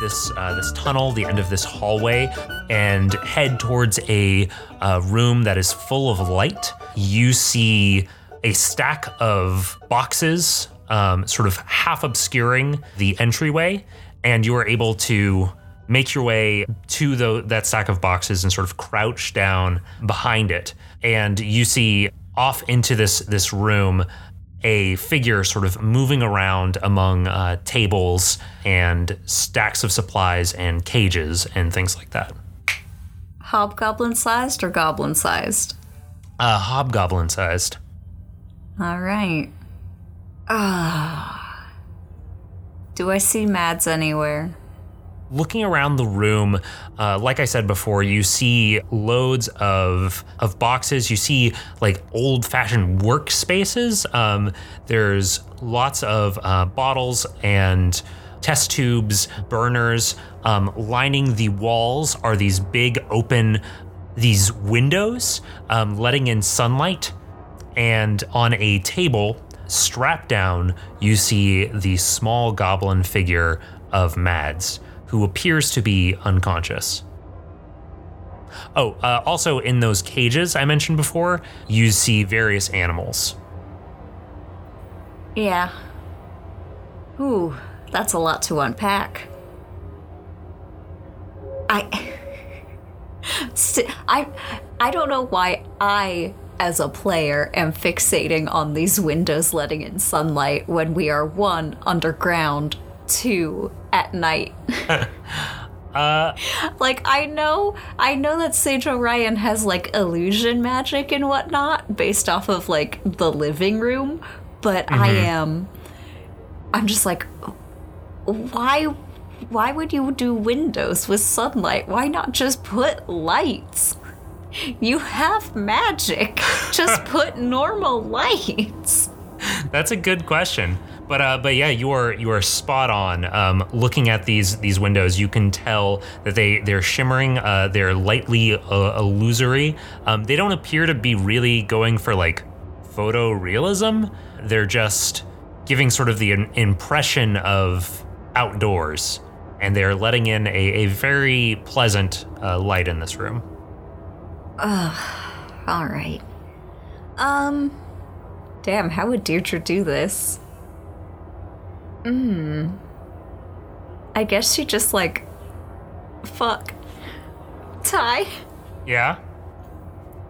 this uh, this tunnel, the end of this hallway, and head towards a uh, room that is full of light. You see a stack of boxes, um, sort of half obscuring the entryway, and you are able to make your way to the, that stack of boxes and sort of crouch down behind it. And you see off into this this room a figure sort of moving around among uh, tables and stacks of supplies and cages and things like that. Hobgoblin sized or goblin sized? Uh, hobgoblin sized. All right. Ah. Do I see Mads anywhere? Looking around the room, uh, like I said before, you see loads of of boxes. You see like old fashioned workspaces. Um, there's lots of uh, bottles and test tubes, burners. Um, lining the walls are these big open these windows, um, letting in sunlight. And on a table, strapped down, you see the small goblin figure of Mads who appears to be unconscious. Oh, uh, also in those cages I mentioned before, you see various animals. Yeah. Ooh, that's a lot to unpack. I. I, I don't know why I, as a player, am fixating on these windows letting in sunlight when we are one underground two at night. uh, like I know, I know that Sage Orion has like illusion magic and whatnot based off of like the living room, but mm-hmm. I am, I'm just like, why, why would you do windows with sunlight? Why not just put lights? You have magic. Just put normal lights. That's a good question. But uh, but yeah, you are you are spot on. Um, looking at these these windows, you can tell that they they're shimmering. Uh, they're lightly uh, illusory. Um, they don't appear to be really going for like photorealism. They're just giving sort of the impression of outdoors, and they're letting in a, a very pleasant uh, light in this room. Ugh. All right. Um. Damn, how would Deirdre do this? Hmm. I guess she just like fuck. Ty. Yeah.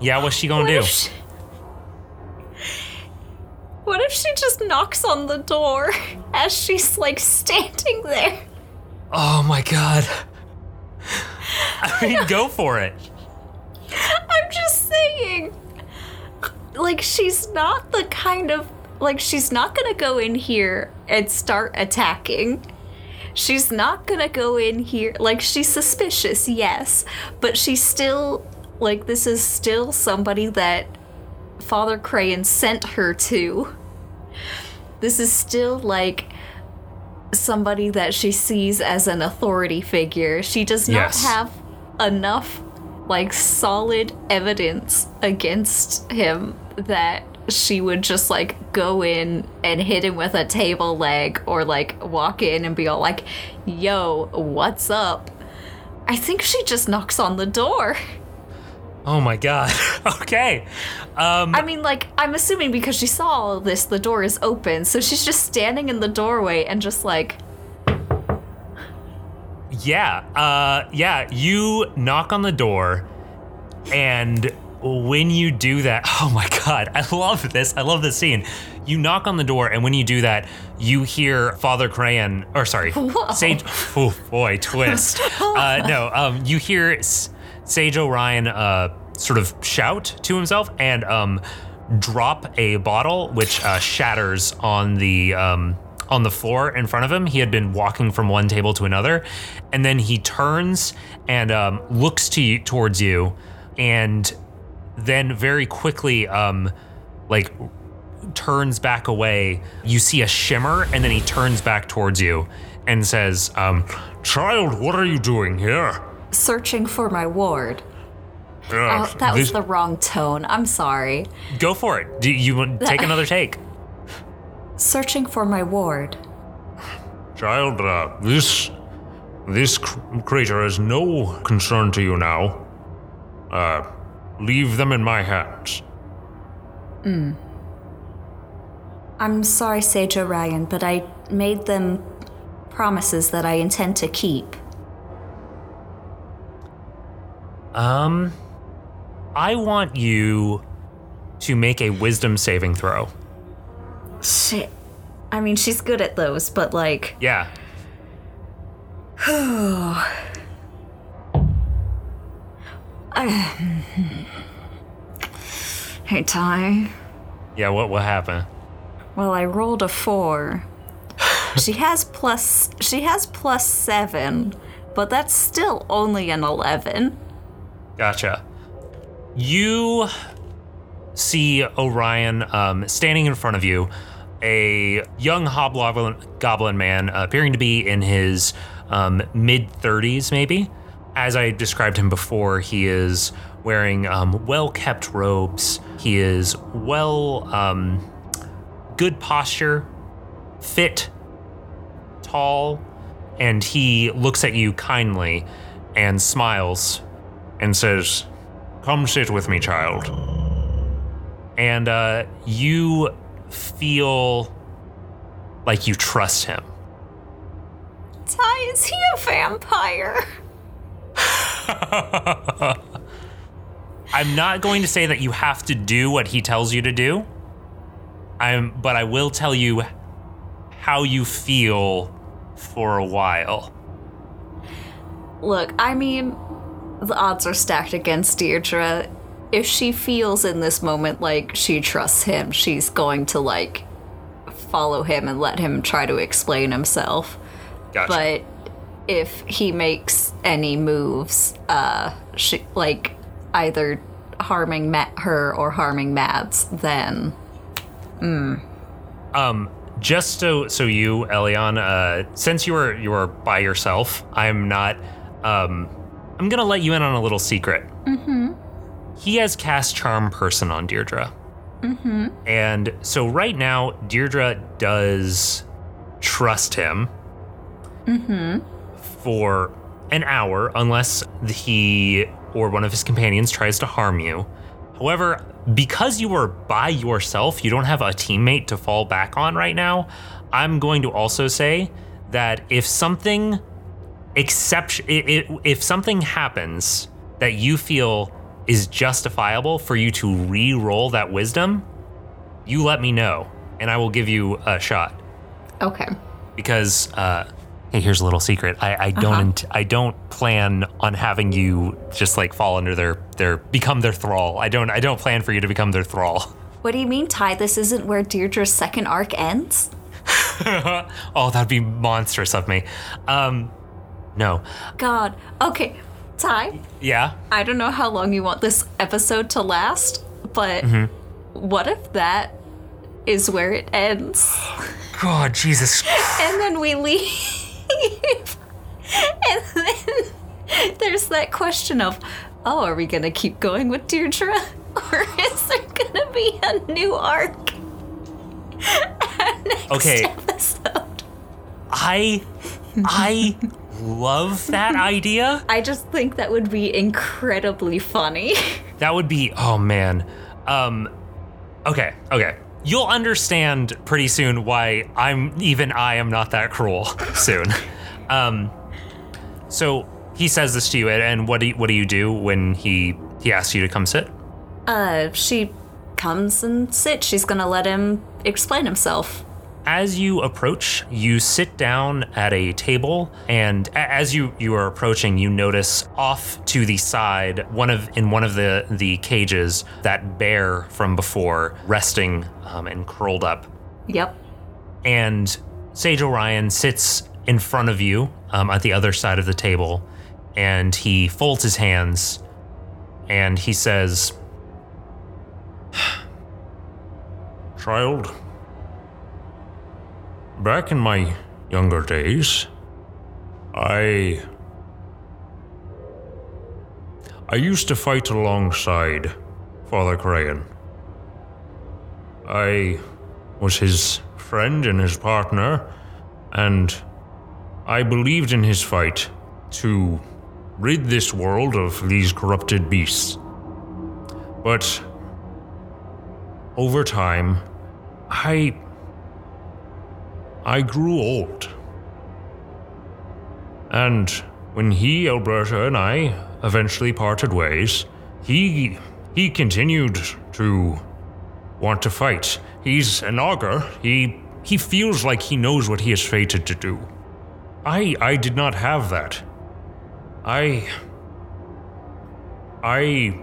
Yeah, what's she gonna what do? If she, what if she just knocks on the door as she's like standing there? Oh my god. I mean, go for it. I'm just saying. Like, she's not the kind of like she's not gonna go in here and start attacking. She's not gonna go in here like she's suspicious, yes, but she's still like this is still somebody that Father Crayon sent her to. This is still like somebody that she sees as an authority figure. She does not yes. have enough like solid evidence against him that she would just like go in and hit him with a table leg or like walk in and be all like, yo, what's up? I think she just knocks on the door. Oh my god. okay. Um, I mean, like, I'm assuming because she saw all this, the door is open. So she's just standing in the doorway and just like. Yeah. Uh, yeah. You knock on the door and when you do that, oh my god, I love this. I love this scene. You knock on the door, and when you do that, you hear Father Crayon, or sorry, Whoa. Sage. Oh boy, twist. uh, no, um, you hear Sage Orion uh, sort of shout to himself and um, drop a bottle, which uh, shatters on the. Um, on the floor in front of him. He had been walking from one table to another, and then he turns and um, looks to you, towards you, and then very quickly, um, like turns back away. You see a shimmer, and then he turns back towards you and says, um, "Child, what are you doing here?" Searching for my ward. Uh, oh, that was the wrong tone. I'm sorry. Go for it. Do you want take another take? Searching for my ward. Child, uh, this This cr- creature is no concern to you now. Uh, leave them in my hands. Hmm. I'm sorry, Sage Orion, but I made them promises that I intend to keep. Um, I want you to make a wisdom saving throw. Shit. I mean, she's good at those, but like, Yeah. hey, Ty. Yeah, what what happened? Well, I rolled a four. she has plus. She has plus seven, but that's still only an eleven. Gotcha. You see Orion um, standing in front of you, a young hobgoblin goblin man, appearing to be in his um, mid 30s, maybe. As I described him before, he is wearing um, well kept robes. He is well, um, good posture, fit, tall, and he looks at you kindly and smiles And says, Come sit with me, child. and uh, you feel like you trust him. Ty, is he a vampire? I'm not going to say that you have to do what he tells you to do. I'm, but I will tell you how you feel for a while. Look, I mean, the odds are stacked against Deirdre. If she feels in this moment like she trusts him, she's going to like follow him and let him try to explain himself. Gotcha. But if he makes any moves, uh, she, like either harming Ma- her or harming Mads, then Um, just so so you, Elion, uh, since you were you were by yourself, I'm not. Um, I'm gonna let you in on a little secret. Mm-hmm. He has cast Charm Person on Deirdre. Mm-hmm. And so right now, Deirdre does trust him. Mm-hmm. For an hour, unless he or one of his companions tries to harm you. However, because you are by yourself, you don't have a teammate to fall back on right now. I'm going to also say that if something except if something happens that you feel is justifiable for you to re-roll that wisdom, you let me know and I will give you a shot okay. because uh, hey, here's a little secret. I, I don't int- I don't plan on having you just like fall under their their become their thrall. I don't I don't plan for you to become their thrall. What do you mean, Ty? This isn't where Deirdre's second arc ends? oh, that'd be monstrous of me. Um, no, God. Okay, Ty, yeah. I don't know how long you want this episode to last, but what if that is where it ends? God, Jesus. And then we leave. And then there's that question of, oh, are we going to keep going with Deirdre? Or is there going to be a new arc? Okay. episode. I I love that idea. I just think that would be incredibly funny. That would be oh man. Um okay, okay. You'll understand pretty soon why I'm even I am not that cruel soon. Um so he says this to you and- what do you, what do you do when he he asks you to come sit? Uh, she comes and sits. She's gonna let him explain himself. As you approach, you sit down at a table, and a- as you you are approaching, you notice off to the side one of in one of the the cages that bear from before resting um, and curled up, Yep. and Sage Orion sits in front of you um, at the other side of the table, and he folds his hands, and he says, Child, back in my younger days, I. I used to fight alongside Father Crayon. I was his friend and his partner, and I believed in his fight to rid this world of these corrupted beasts. But over time, I. I grew old. And when he, Alberta, and I eventually parted ways, he. he continued to want to fight. He's an augur. He. he feels like he knows what he is fated to do. I. I did not have that. I. I.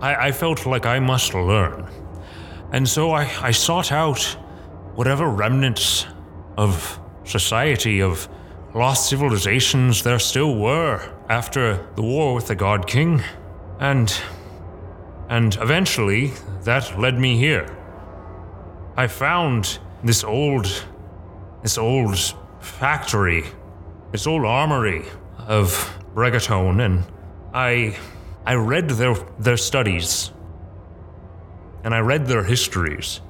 I, I felt like I must learn. And so I, I sought out whatever remnants of society, of lost civilizations there still were after the war with the God King. And. And eventually, that led me here. I found this old. this old factory, this old armory of Bregatone, and I. I read their, their studies, and I read their histories.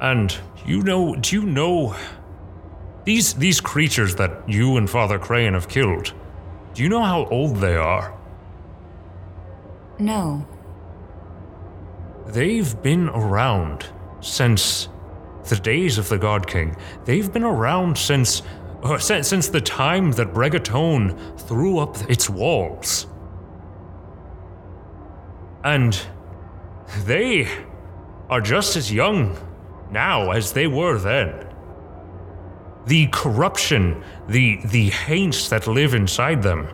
And you know, do you know these these creatures that you and Father Crane have killed? Do you know how old they are? No. They've been around since the days of the God King. They've been around since uh, since, since the time that Bregatone threw up its walls. And they are just as young now as they were then. The corruption, the the haints that live inside them,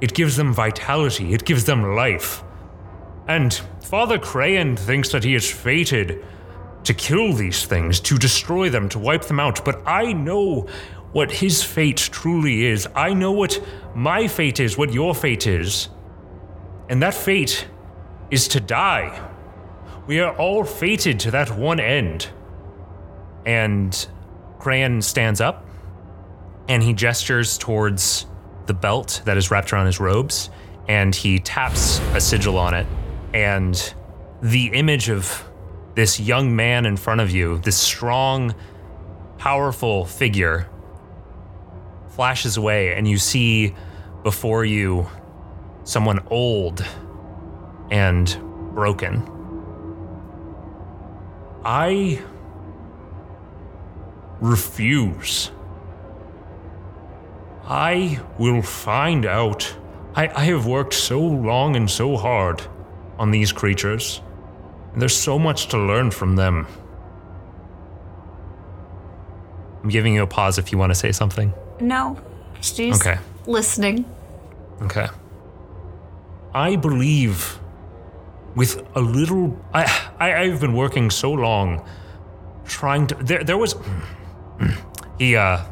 it gives them vitality, it gives them life. And Father Crayon thinks that he is fated to kill these things, to destroy them, to wipe them out, but I know what his fate truly is. I know what my fate is, what your fate is. And that fate is to die. We are all fated to that one end. And Crayon stands up and he gestures towards the belt that is wrapped around his robes and he taps a sigil on it. And the image of this young man in front of you, this strong, powerful figure, flashes away, and you see before you someone old and broken. I refuse. I will find out. I, I have worked so long and so hard on these creatures. And there's so much to learn from them. I'm giving you a pause if you want to say something. No. She's Okay. listening. Okay. I believe with a little I, I I've been working so long trying to there there was He uh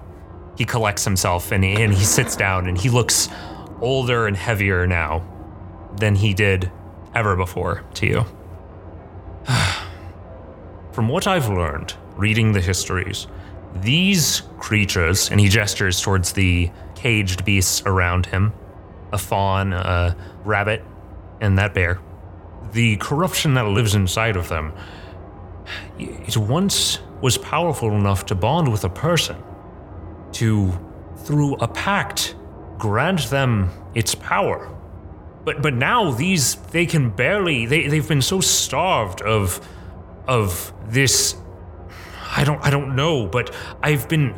he collects himself and he, and he sits down and he looks older and heavier now than he did ever before to you. from what I've learned reading the histories, These creatures, and he gestures towards the caged beasts around him a fawn, a rabbit, and that bear. the corruption that lives inside of them, it once was powerful enough to bond with a person, to, through a pact, grant them its power. But but now these they can barely they, they've been so starved of of this I don't I don't know, but I've been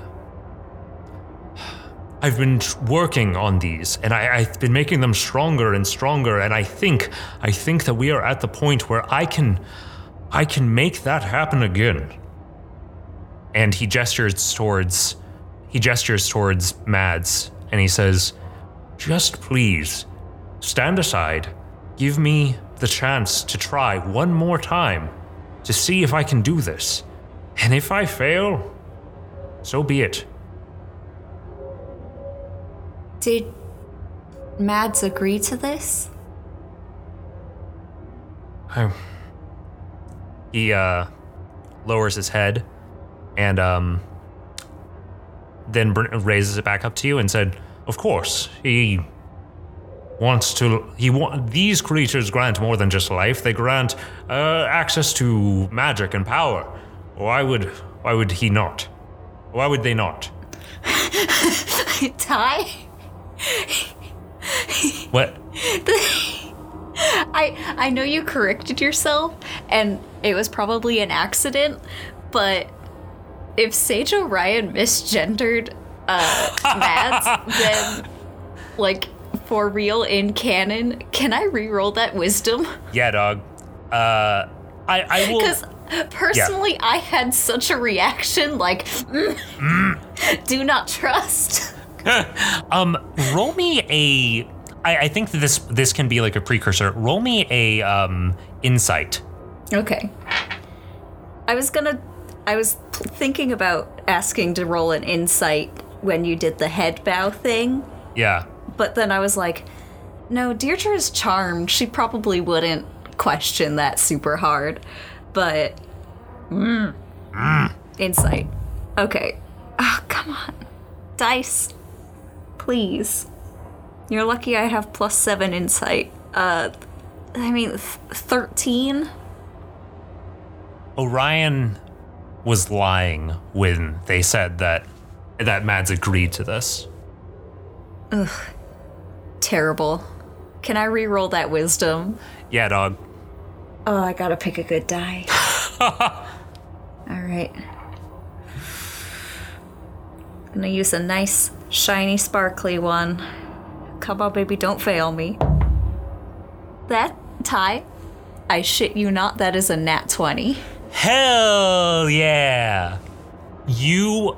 I've been working on these, and I, I've been making them stronger and stronger. And I think, I think that we are at the point where I can, I can make that happen again. And he gestures towards he gestures towards Mads and he says, Just please, stand aside. Give me the chance to try one more time to see if I can do this. And if I fail, so be it. Did Mads agree to this? I, he uh lowers his head and um then raises it back up to you and said, of course, he wants to. He want these creatures grant more than just life. They grant uh, access to magic and power. Why would why would he not? Why would they not? Ty, What? I I know you corrected yourself, and it was probably an accident, but if Sage Orion misgendered uh, Mads, then like for real in canon, can I re-roll that wisdom? Yeah, dog. Uh, I I will. Because personally, I had such a reaction, like, mm, do not trust. Um, roll me a. I, I think that this this can be like a precursor. Roll me a um insight. Okay. I was gonna. I was thinking about asking to roll an insight when you did the head bow thing, Yeah. but then I was like, no, Deirdre is charmed. She probably wouldn't question that super hard. But. Mm. Insight. Okay. Oh, come on. Dice. Please. You're lucky I have plus seven insight. Uh. I mean, th- 13? Orion was lying when they said that that Mads agreed to this. Ugh. Terrible. Can I re-roll that wisdom? Yeah, dog. Oh, I gotta pick a good die. All right. Gonna use a nice, shiny, sparkly one. Come on, baby, don't fail me. That Ty, I shit you not, that is a nat 20. Hell yeah! You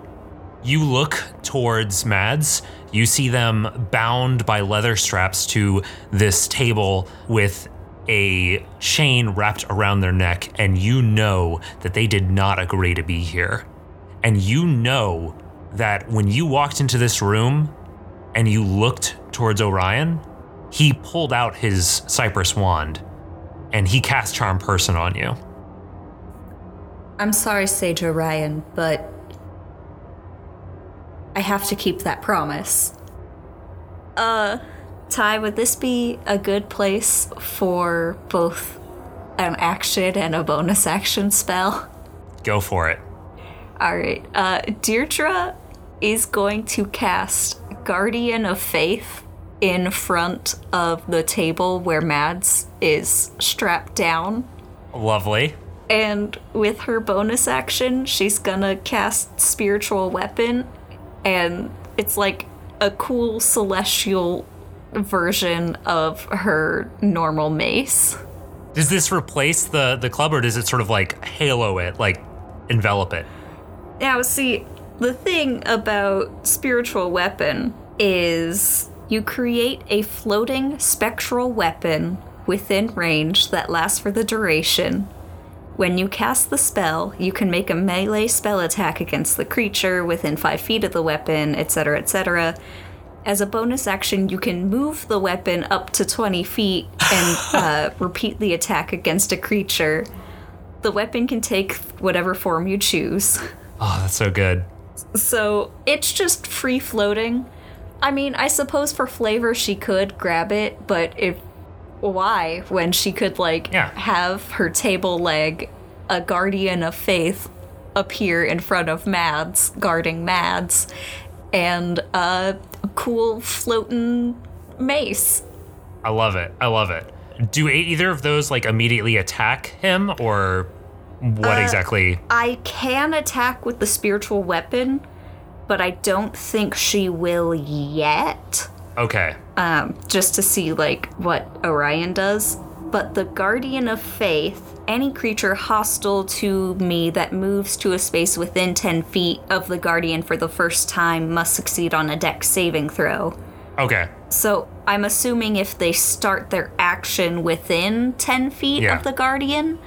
you look towards Mads. You see them bound by leather straps to this table with a chain wrapped around their neck, and you know that they did not agree to be here. And you know that when you walked into this room and you looked towards Orion, he pulled out his cypress wand and he cast Charm Person on you. I'm sorry, Sage Orion, but I have to keep that promise. Uh, Ty, would this be a good place for both an action and a bonus action spell? Go for it. All right. Uh, Deirdre is going to cast Guardian of Faith in front of the table where Mads is strapped down. Lovely. And with her bonus action, she's gonna cast Spiritual Weapon, and it's like a cool celestial version of her normal mace. Does this replace the the club, or does it sort of like halo it, like envelop it? Now, see, the thing about Spiritual Weapon is you create a floating spectral weapon within range that lasts for the duration. When you cast the spell, you can make a melee spell attack against the creature within 5 feet of the weapon, etc., etc. As a bonus action, you can move the weapon up to 20 feet and uh, repeat the attack against a creature. The weapon can take whatever form you choose. Oh, that's so good. So it's just free floating. I mean, I suppose for flavor she could grab it, but if why when she could like Yeah. have her table leg a guardian of faith appear in front of Mads guarding Mads and a cool floating mace. I love it. I love it. Do either of those like immediately attack him, or what uh, exactly? I can attack with the spiritual weapon, but I don't think she will yet. Okay. Um, just to see like what Orion does. But the Guardian of Faith, any creature hostile to me that moves to a space within 10 feet of the Guardian for the first time must succeed on a dex saving throw. Okay. So I'm assuming if they start their action within 10 feet Yeah. of the Guardian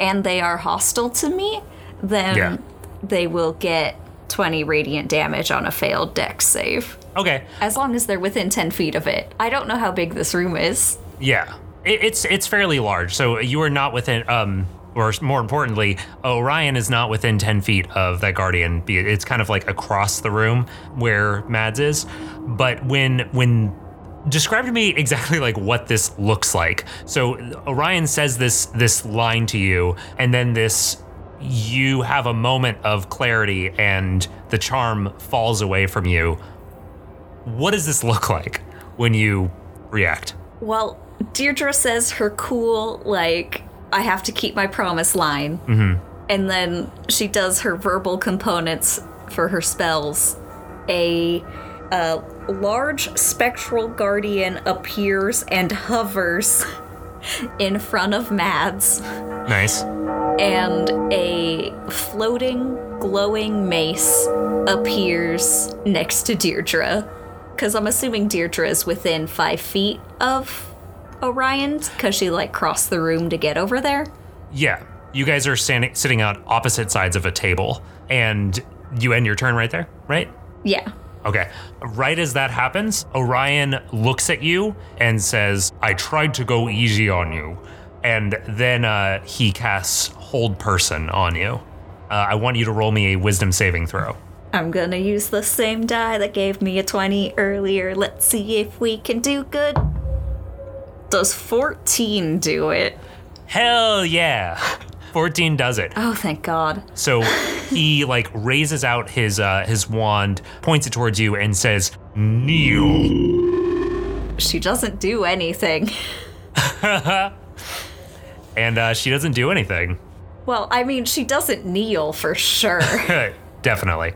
and they are hostile to me, then Yeah. they will get 20 radiant damage on a failed dex save. Okay. As long as they're within 10 feet of it. I don't know how big this room is. Yeah. It, it's it's fairly large. So you are not within. Um, or more importantly, Orion is not within 10 feet of that guardian. It's kind of like across the room where Mads is. But when when describe to me exactly like what this looks like. So Orion says this this line to you, and then this you have a moment of clarity, and the charm falls away from you. What does this look like when you react? Well, Deirdre says her cool, like, I have to keep my promise line. Mm-hmm. And then she does her verbal components for her spells. A, a large spectral guardian appears and hovers in front of Mads, Nice. and a floating, glowing mace appears next to Deirdre. Because I'm assuming Deirdre is within five feet of Orion, because she, like, crossed the room to get over there. Yeah. You guys are standing sitting on opposite sides of a table and you end your turn right there, right? Yeah. Okay. Right as that happens, Orion looks at you and says, I tried to go easy on you. And then uh, he casts Hold Person on you. Uh, I want you to roll me a wisdom saving throw. I'm gonna use the same die that gave me a 20 earlier. Let's see if we can do good. Does 14 do it? Hell yeah. 14 does it. Oh, thank God. So he like raises out his uh, his wand, points it towards you, and says, "Kneel." She doesn't do anything. And uh, she doesn't do anything. Well, I mean, she doesn't kneel for sure, Definitely.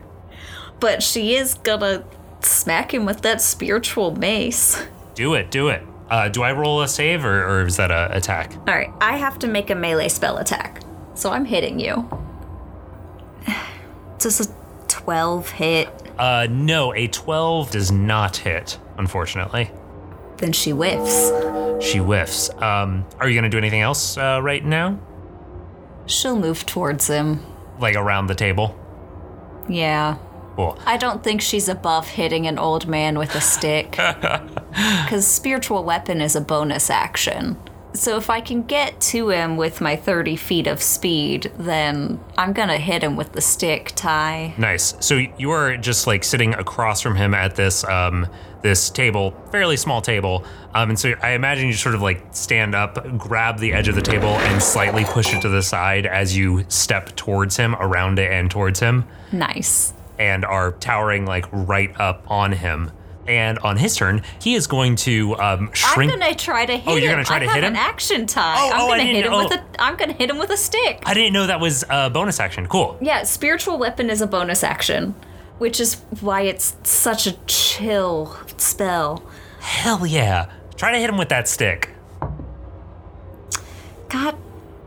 But she is gonna smack him with that spiritual mace. Do it. Do it. Uh, do I roll a save or, or is that a attack? All right, I have to make a melee spell attack, so I'm hitting you. Does a 12 hit? Uh, no, a 12 does not hit, unfortunately. Then she whiffs. She whiffs. Um, are you to do anything else uh, right now? She'll move towards him. Like around the table? Yeah. I don't think she's above hitting an old man with a stick. Because spiritual weapon is a bonus action. So if I can get to him with my 30 feet of speed, then I'm gonna hit him with the stick, Ty. Nice. So you are just like sitting across from him at this um, this table, fairly small table. Um, and so I imagine you sort of like stand up, grab the edge of the table, and slightly push it to the side as you step towards him, around it, and towards him, Nice. And are towering like right up on him. And on his turn, he is going to um, shrink. I'm gonna try to hit Oh, you're gonna try I to have hit an him? action Ty. Oh, I'm oh, I gonna hit didn't- him with oh. a. I'm gonna hit him with a stick. I didn't know that was a bonus action. Cool. Yeah, spiritual weapon is a bonus action, which is why it's such a chill spell. Hell yeah. Try to hit him with that stick. God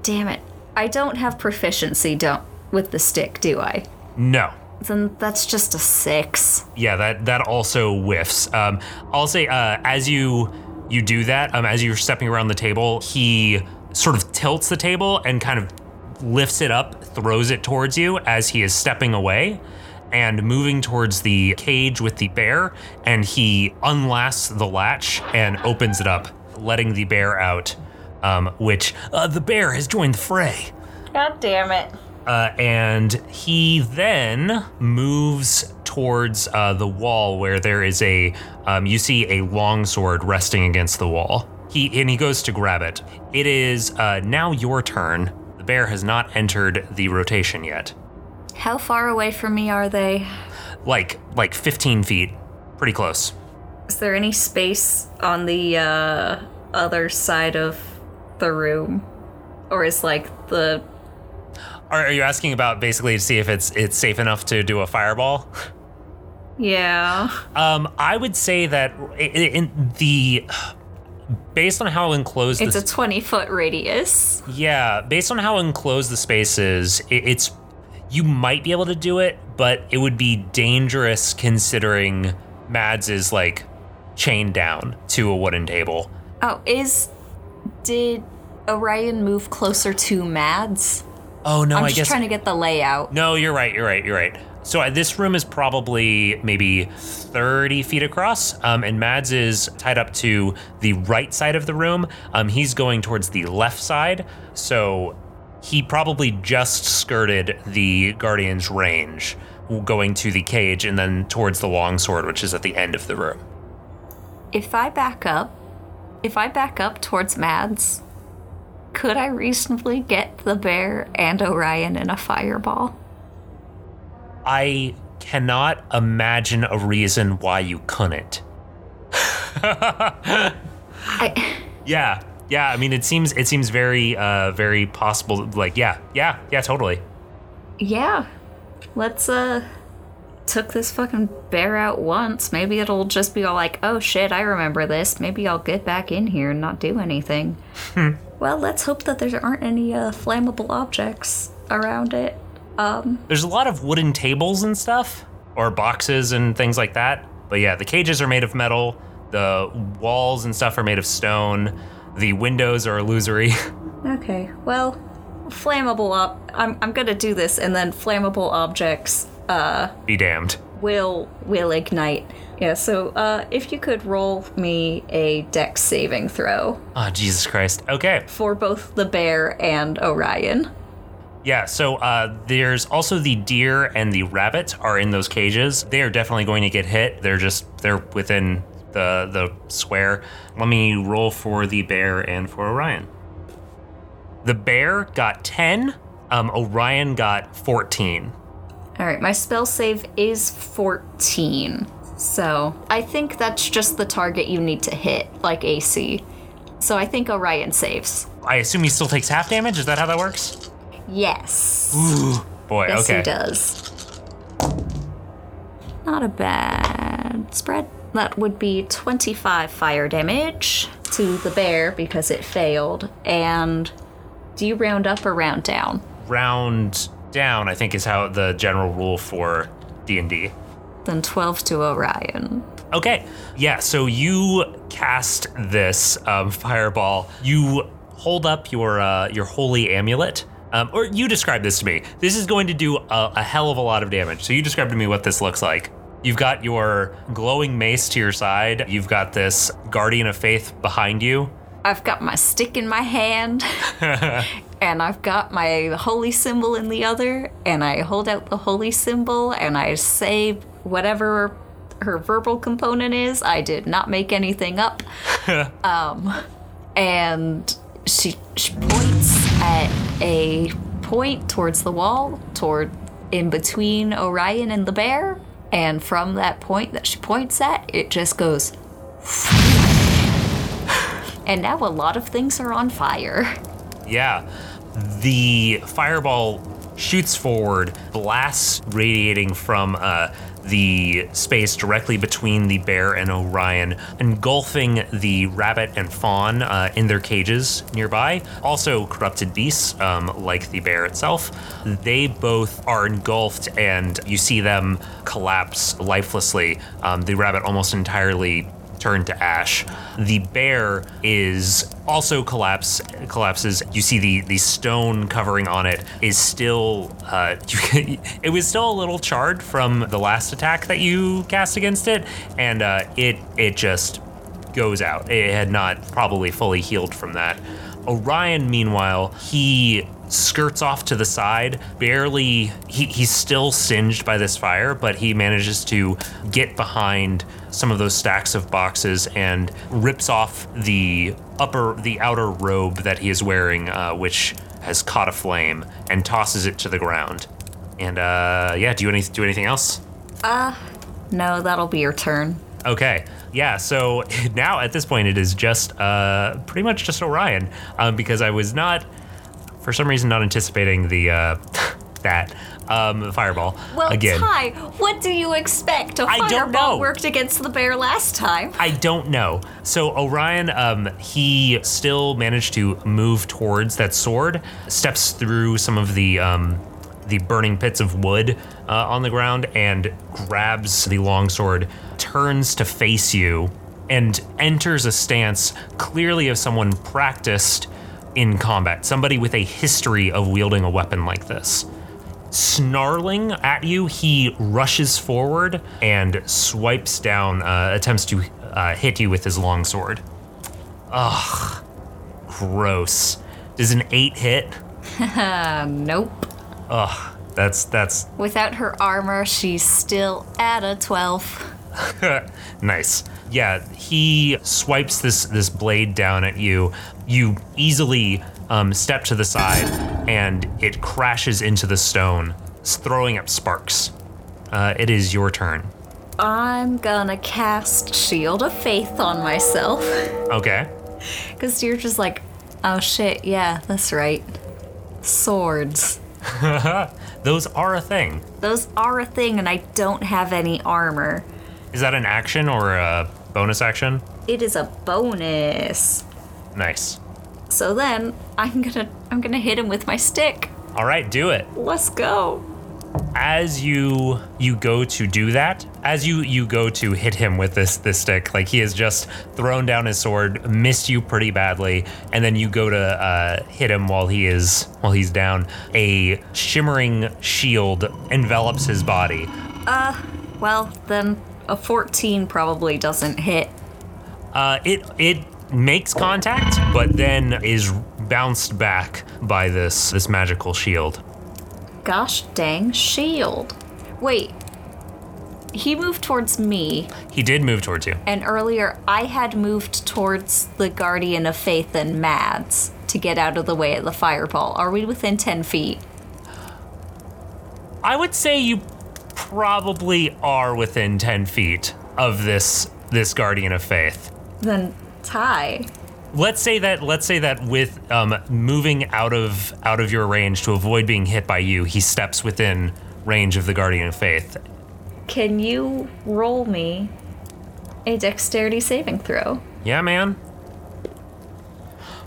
damn it. I don't have proficiency don't with the stick, do I? No. Then that's just a six. Yeah, that that also whiffs. Um, I'll say uh, as you you do that, um, as you're stepping around the table, he sort of tilts the table and kind of lifts it up, throws it towards you as he is stepping away and moving towards the cage with the bear. And he unlasts the latch and opens it up, letting the bear out. Um, which uh, the bear has joined the fray. God damn it. Uh, and he then moves towards uh, the wall where there is a um, you see a longsword resting against the wall he and he goes to grab it it is uh, now your turn the bear has not entered the rotation yet How far away from me are they? like like 15 feet pretty close Is there any space on the uh, other side of the room? Or is like the. Are, are you asking about basically to see if it's it's safe enough to do a fireball Yeah. um i would say that in the based on how enclosed It's a 20 foot radius. Yeah, based on how enclosed the space is, it, it's you might be able to do it, but it would be dangerous considering Mads is like chained down to a wooden table. Oh, is. Did Orion move closer to Mads? Oh no, I'm I just guess trying to get the layout. no. You're right. You're right. You're right. So uh, this room is probably maybe 30 feet across, um, and Mads is tied up to the right side of the room. Um, he's going towards the left side, so he probably just skirted the Guardian's range, going to the cage and then towards the longsword, which is at the end of the room. If I back up, if I back up towards Mads, could I reasonably get the bear and Orion in a fireball? I cannot imagine a reason why you couldn't. I, Yeah, yeah. I mean, it seems it seems very uh very possible. Like, yeah, yeah, yeah, totally. yeah. Let's, uh, took this fucking bear out once. Maybe it'll just be all like, oh shit, I remember this. Maybe I'll get back in here and not do anything. Well, let's hope that there aren't any, uh, flammable objects around it. Um, There's a lot of wooden tables and stuff, or boxes and things like that. But yeah, the cages are made of metal. The walls and stuff are made of stone. The windows are illusory. Okay, well, flammable op. I'm I'm gonna do this, and then flammable objects uh Be damned. Will will ignite. Yeah. So uh, if you could roll me a dex saving throw Oh, Jesus Christ. Okay. for both the bear and Orion. Yeah, so uh, there's also the deer and the rabbit are in those cages. They are definitely going to get hit. They're just they're within the the square. Let me roll for the bear and for Orion. The bear got 10, um, Orion got 14. All right, my spell save is 14. So I think that's just the target you need to hit, like AC. So I think Orion saves. I assume he still takes half damage. Is that how that works? Yes. Ooh, boy, Yes, okay. he does. Not a bad spread. That would be 25 fire damage to the bear because it failed. And do you round up or round down? Round down, I think, is how the general rule for D and D. Then 12 to Orion. Okay. Yeah, so you cast this um, fireball. You hold up your uh, your holy amulet. Um, or you describe this to me. This is going to do a, a hell of a lot of damage. So you describe to me what this looks like. You've got your glowing mace to your side. You've got this guardian of faith behind you. I've got my stick in my hand, and I've got my holy symbol in the other, and I hold out the holy symbol and I say whatever her verbal component is. I did not make anything up. um, and she, she points at a point towards the wall, toward in between Orion and the bear. And from that point that she points at, it just goes and now a lot of things are on fire. Yeah. The fireball shoots forward, blasts radiating from uh, the space directly between the bear and Orion, engulfing the rabbit and fawn uh, in their cages nearby. Also, corrupted beasts, um, like the bear itself. They both are engulfed, and you see them collapse lifelessly. Um, the rabbit almost entirely turned to ash. The bear is also collapse collapses. You see the the stone covering on it is still uh, it was still a little charred from the last attack that you cast against it, and uh, it it just goes out. It had not probably fully healed from that. Orion, meanwhile, he skirts off to the side, barely, he, he's still singed by this fire, but he manages to get behind some of those stacks of boxes and rips off the upper, the outer robe that he is wearing, uh, which has caught a flame, and tosses it to the ground. And uh, yeah, do you any, do anything else? No, that'll be your turn. Okay. Yeah, so now at this point it is just uh, pretty much just Orion um, because I was not, for some reason, not anticipating the uh, that um, fireball Well, again. Ty, what do you expect? A I fireball worked against the bear last time. I don't know. So Orion, um, he still managed to move towards that sword, steps through some of the um, the burning pits of wood uh, on the ground, and grabs the longsword, turns to face you, and enters a stance clearly of someone practiced in combat, somebody with a history of wielding a weapon like this snarling at you, he rushes forward and swipes down, uh, attempts to uh, hit you with his longsword. Ugh, gross. Does an eight hit? Nope. Ugh, that's that's Without her armor, she's still at a 12. nice. Yeah, he swipes this this blade down at you. You easily um, step to the side, and it crashes into the stone, throwing up sparks. uh, it is your turn. I'm gonna cast Shield of Faith on myself. Okay. Because you're just like, oh shit, yeah, that's right. Swords. Those are a thing. Those are a thing, and I don't have any armor. Is that an action or a bonus action? It is a bonus. Nice. So then I'm gonna I'm gonna hit him with my stick. All right, do it. Let's go. As you you go to do that, as you you go to hit him with this this stick, like he has just thrown down his sword, missed you pretty badly, and then you go to uh, hit him while he is while he's down. A shimmering shield envelops his body. Uh, well, then a 14 probably doesn't hit. Uh, it it makes contact, but then is bounced back by this this magical shield. Gosh dang shield. Wait. He moved towards me, He did move towards you. and earlier I had moved towards the Guardian of Faith and Mads to get out of the way of the fireball. Are we within 10 feet? I would say you probably are within ten feet of this this guardian of faith. Then Ty. Let's say that let's say that with um, moving out of out of your range to avoid being hit by you, he steps within range of the guardian of faith. Can you roll me a dexterity saving throw? Yeah, man.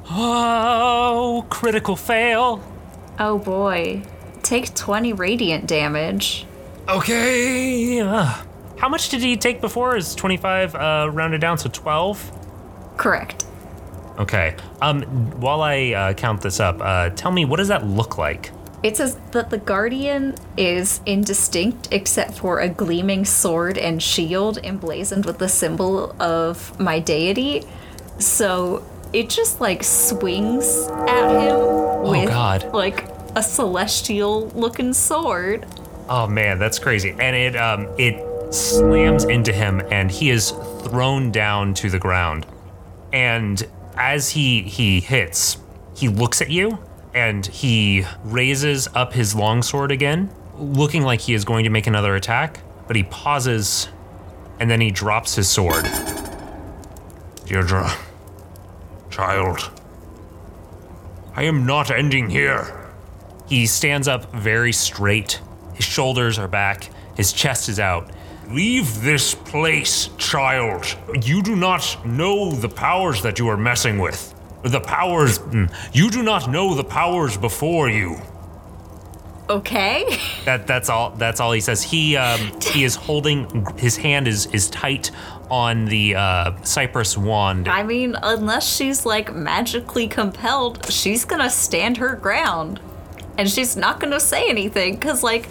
Oh, critical fail. Oh boy. Take 20 radiant damage. Okay. uh, how much did he take before? Is 25 uh, rounded down to 12? Correct. Okay. Um, while I uh, count this up, uh, tell me what does that look like? It says that the Guardian is indistinct except for a gleaming sword and shield emblazoned with the symbol of my deity. So it just like swings at him with God. like a celestial looking sword. Oh man, that's crazy. And it um it slams into him and he is thrown down to the ground. And as he he hits, he looks at you and he raises up his longsword again, looking like he is going to make another attack, but he pauses and then he drops his sword. Deirdre, child, I am not ending here. He stands up very straight. His shoulders are back, his chest is out. Leave this place, child. You do not know the powers that you are messing with. The powers. mm, You do not know the powers before you. Okay. That that's all. That's all he says. He um, he is holding his hand is is tight on the uh, cypress wand. I mean, unless she's like magically compelled, she's gonna stand her ground. And she's not gonna say anything, because, like,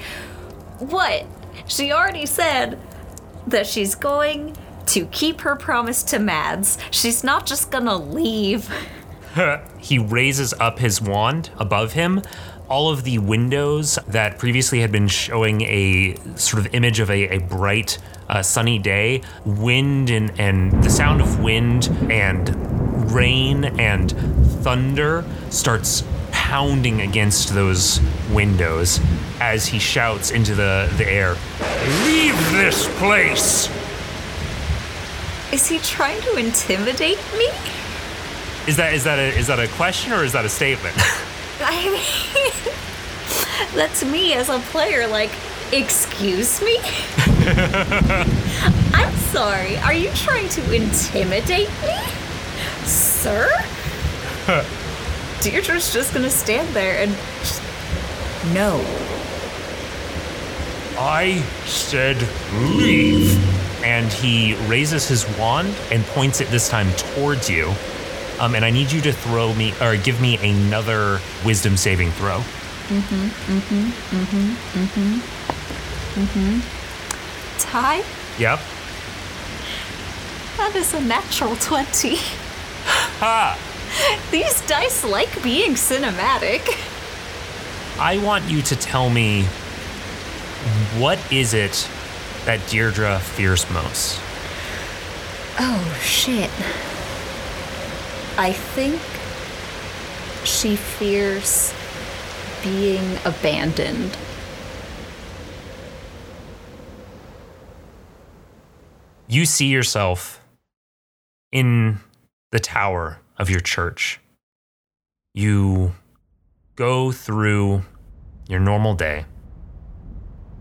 what? She already said that she's going to keep her promise to Mads. She's not just gonna leave. He raises up his wand above him. All of the windows that previously had been showing a sort of image of a, a bright, uh, sunny day, wind and, and the sound of wind and rain and thunder starts pounding against those windows as he shouts into the, the air. Leave this place! Is he trying to intimidate me? Is that is that a is that a question or is that a statement? I mean, that's me as a player. Like, excuse me? I'm sorry. Are you trying to intimidate me? Sir? Deirdre's just gonna stand there and. Just, no. I said leave. and he raises his wand and points it this time towards you. Um, and I need you to throw me or give me another wisdom saving throw. Mm-hmm, mm-hmm, mm-hmm, mm-hmm, mm-hmm. Ty? Yep. That is a natural 20. Ha! These dice like being cinematic. I want you to tell me what is it that Deirdre fears most? Oh, shit. I think she fears being abandoned. you see yourself in the tower of your church. You go through your normal day,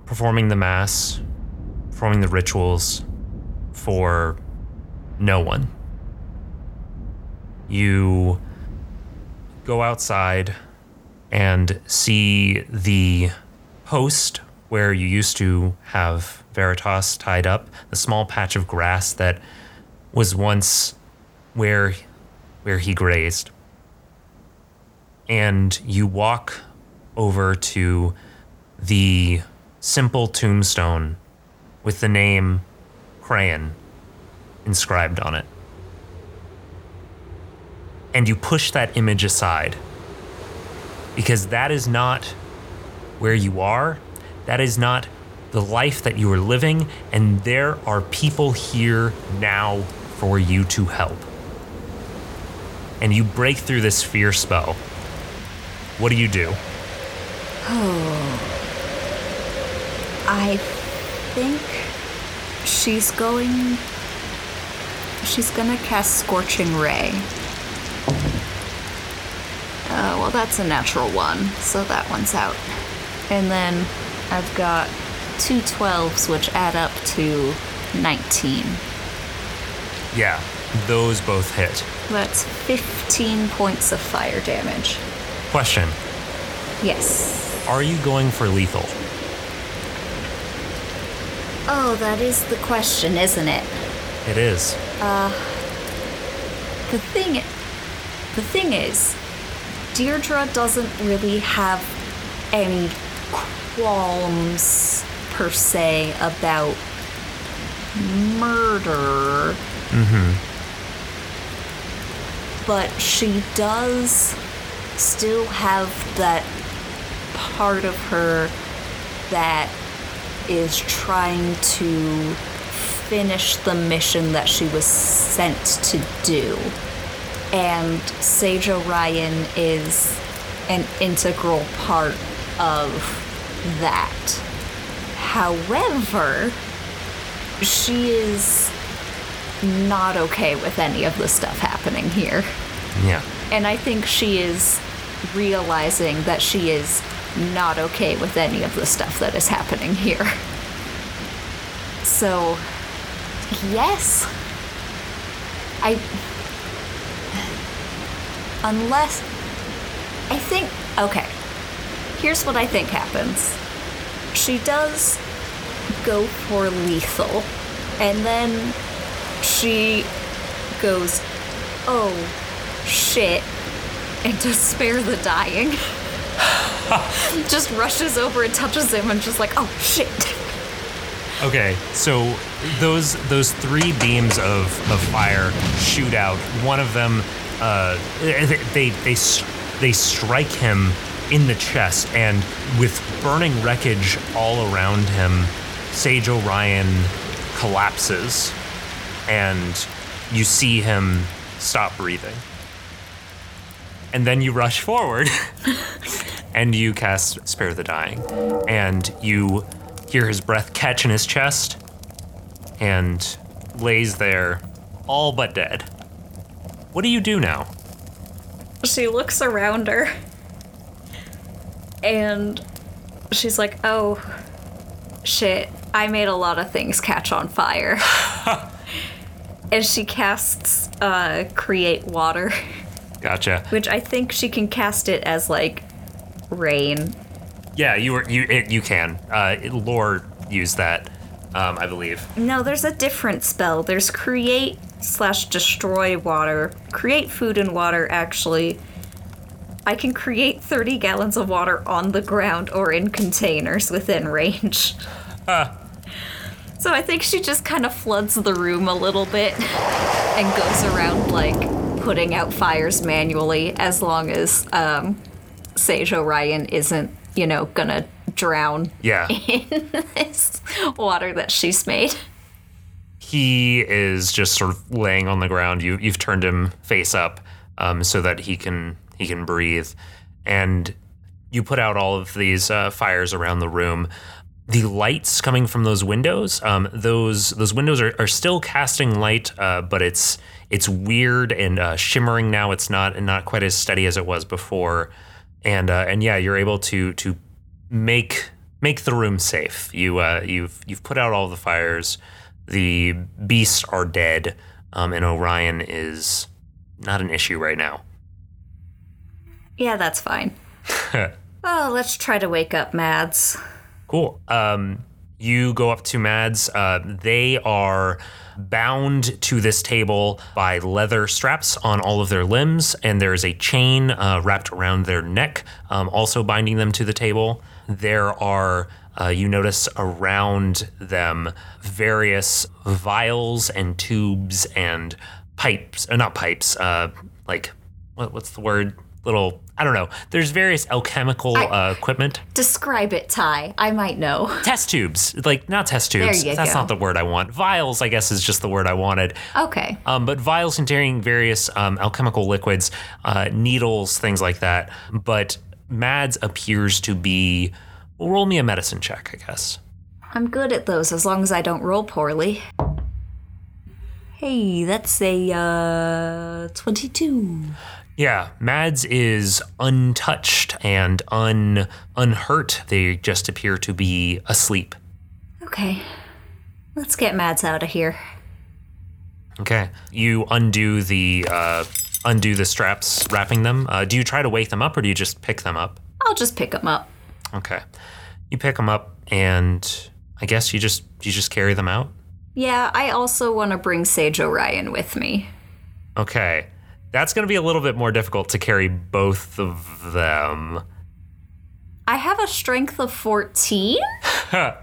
performing the mass, performing the rituals for no one. You go outside and see the post where you used to have Veritas tied up, the small patch of grass that was once where where he grazed. And you walk over to the simple tombstone with the name Crayon inscribed on it. And you push that image aside because that is not where you are. That is not the life that you are living. And there are people here now for you to help. And you break through this fear spell. What do you do? Oh. I think she's going. She's gonna cast Scorching Ray. Uh, well, that's a natural one, so that one's out. And then I've got two 12s, which add up to 19. Yeah, those both hit. That's 15 points of fire damage. Question Yes. Are you going for lethal? Oh, that is the question, isn't it? It is. Uh, the thing, the thing is, Deirdre doesn't really have any qualms per se about murder. But she does still have that part of her that is trying to finish the mission that she was sent to do. And Sage Orion is an integral part of that. However, she is not okay with any of the stuff happening here. Yeah. And I think she is realizing that she is not okay with any of the stuff that is happening here. So, yes. I. Unless. I think. Okay. Here's what I think happens she does go for lethal, and then she goes, oh shit, and to spare the dying. just rushes over and touches him and just like, oh shit. Okay, so those those three beams of, of fire shoot out. One of them, uh, they they they, they strike him in the chest, and with burning wreckage all around him, Sage Orion collapses, and you see him stop breathing. And then you rush forward, and you cast Spare the Dying, and you hear his breath catch in his chest and lays there all but dead. What do you do now? She looks around her and she's like, oh shit, I made a lot of things catch on fire. and she casts uh, Create Water, Gotcha. which I think she can cast it as like rain. Yeah, you were you it, you can. Uh, Lore used that, um, I believe. No, there's a different spell. There's create slash destroy water. Create food and water, actually. I can create 30 gallons of water on the ground or in containers within range. So I think she just kind of floods the room a little bit and goes around, like, putting out fires manually as long as um, Sage Orion isn't, you know, gonna drown Yeah, in this water that she's made. he is just sort of laying on the ground. You you've turned him face up um, so that he can he can breathe, and you put out all of these uh, fires around the room. The lights coming from those windows. Um, those those windows are, are still casting light, uh, but it's it's weird and uh, shimmering now. It's not and not quite as steady as it was before, and uh, and yeah, you're able to to make make the room safe. You uh, you've you've put out all the fires. The beasts are dead, um, and Orion is not an issue right now. Yeah, that's fine. oh, let's try to wake up Mads. Cool. Um, you go up to Mads. Uh, they are bound to this table by leather straps on all of their limbs, and there is a chain uh, wrapped around their neck, um, also binding them to the table. There are, uh, you notice around them, various vials and tubes and pipes, uh, not pipes, uh, like, what, what's the word? Little, I don't know. There's various alchemical I- uh, equipment Describe it, Ty. I might know. test tubes like not test tubes that's go. not the word i want vials i guess is just the word i wanted Okay. um, but vials containing various um, alchemical liquids uh, needles things like that but mads appears to be well, roll me a medicine check i guess I'm good at those as long as I don't roll poorly. Hey, that's a uh 22. Yeah mads is untouched and un unhurt they just appear to be asleep Okay. Let's get Mads out of here. okay you undo the uh, undo the straps wrapping them uh, do you try to wake them up or do you just pick them up I'll just pick them up. Okay. You pick them up and I guess you just you just carry them out. Yeah, I also want to bring Sage Orion with me. Okay. That's going to be a little bit more difficult to carry both of them. I have a strength of 14.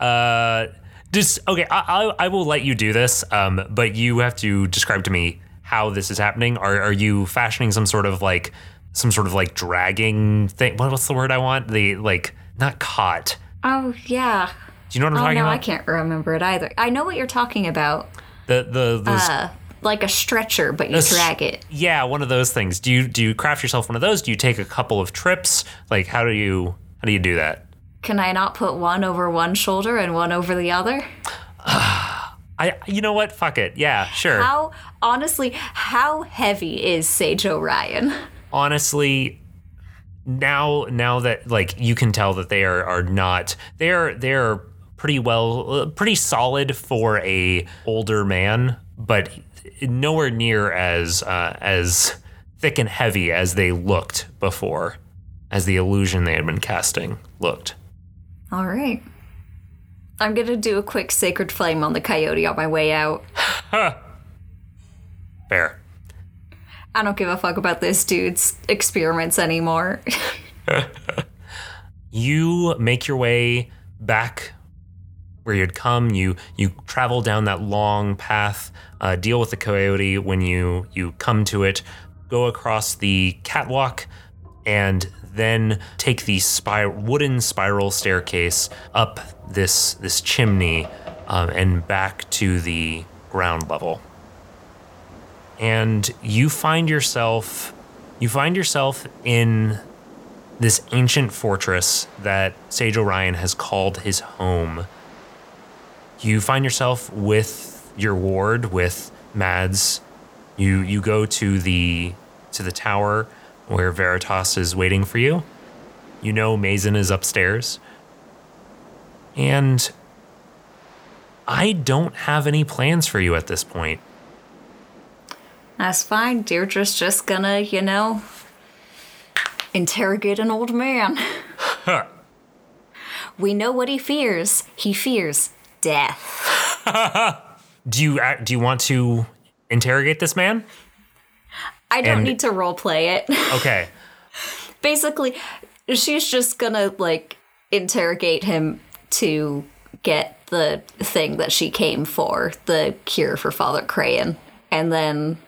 Uh just okay, I, I I will let you do this. Um but you have to describe to me how this is happening. Are are you fashioning some sort of like some sort of like dragging thing? What, what's the word I want? The like not caught. Oh, yeah. Do you know what I'm Oh, talking no, about? I can't remember it either. I know what you're talking about. The the those Uh, like a stretcher, but you s- drag it. Yeah, one of those things. Do you do you craft yourself one of those? Do you take a couple of trips? Like how do you how do you do that? Can I not put one over one shoulder and one over the other? I you know what? Fuck it. Yeah, sure. How, honestly, how heavy is Sage Orion? Honestly, now now that like you can tell that they are are not they're they're pretty well uh, pretty solid for a older man, but nowhere near as uh, as thick and heavy as they looked before, as the illusion they had been casting looked. All right. I'm gonna do a quick sacred flame on the coyote on my way out. Fair. I don't give a fuck about this dude's experiments anymore. you make your way back where you'd come. You you travel down that long path, uh, deal with the coyote when you you come to it, go across the catwalk, and then take the spir- wooden spiral staircase up this this chimney um, and back to the ground level. And you find yourself you find yourself in this ancient fortress that Sage Orion has called his home. You find yourself with your ward, with Mads. You you go to the to the tower where Veritas is waiting for you. You know Mazen is upstairs. And I don't have any plans for you at this point. That's fine. Deirdre's just gonna, you know, interrogate an old man. we know what he fears. He fears death. Do you act- do you want to interrogate this man? I don't And- need to role play it. Okay. Basically, she's just gonna, like, interrogate him to get the thing that she came for the cure for Father Crayon. And then,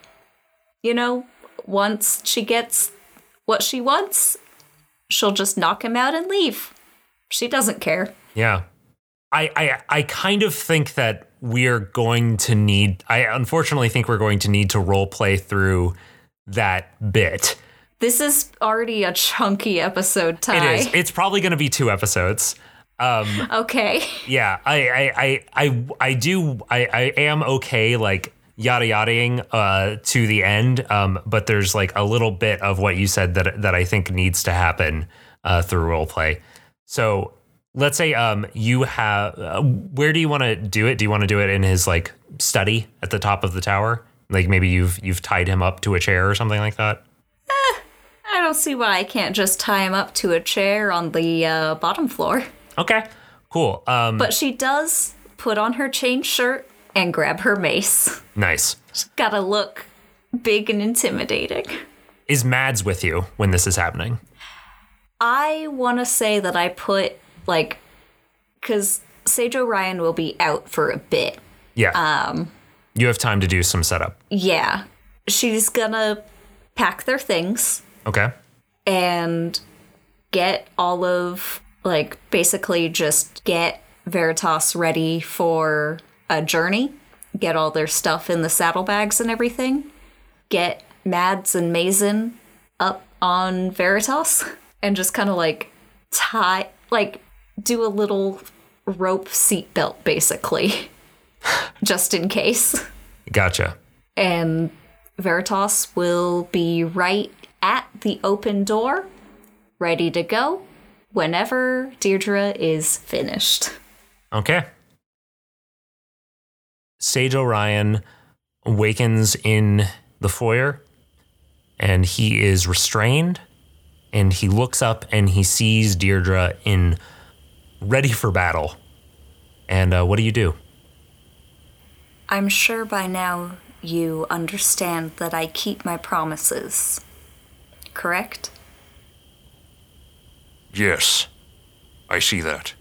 you know, once she gets what she wants, she'll just knock him out and leave. She doesn't care. Yeah. I, I I kind of think that we're going to need I unfortunately think we're going to need to role play through that bit. This is already a chunky episode, It Ty. is. It's probably going to be two episodes. Okay. Yeah, I I I I, I do I, I am okay like yada yadaing uh to the end. Um, but there's like a little bit of what you said that that I think needs to happen uh through role play. So let's say um you have uh, where do you want to do it? Do you want to do it in his like study at the top of the tower? Like maybe you've you've tied him up to a chair or something like that. I don't see why I can't just tie him up to a chair on the uh, bottom floor. Okay, cool. Um, But she does put on her chain shirt and grab her mace. nice. She's gotta look big and intimidating. Is Mads with you when this is happening? I want to say that I put, like, because Sage Orion will be out for a bit. Yeah. Um, you have time to do some setup. Yeah. She's gonna pack their things Okay. and get all of, like, basically just get Veritas ready for a journey, get all their stuff in the saddlebags and everything, get Mads and Mason up on Veritas, and just kind of like tie, like, do a little rope seatbelt basically, just in case Gotcha. and Veritas will be right at the open door, ready to go whenever Deirdre is finished. Okay. Sage Orion awakens in the foyer and he is restrained and he looks up and he sees Deirdre in ready for battle. And uh, what do you do? I'm sure by now you understand that I keep my promises. Correct? Yes, I see that.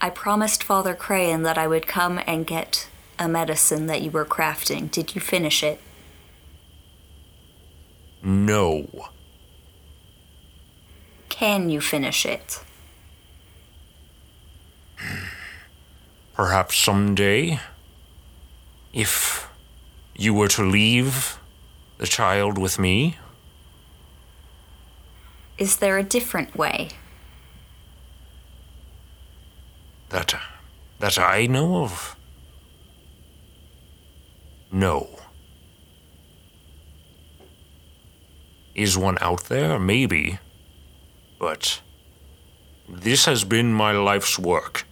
I promised Father Crayon that I would come and get a medicine that you were crafting. Did you finish it? No. Can you finish it? Perhaps someday, if you were to leave the child with me, Is there a different way? that that I know of. No. Is one out there? Maybe. But this has been my life's work.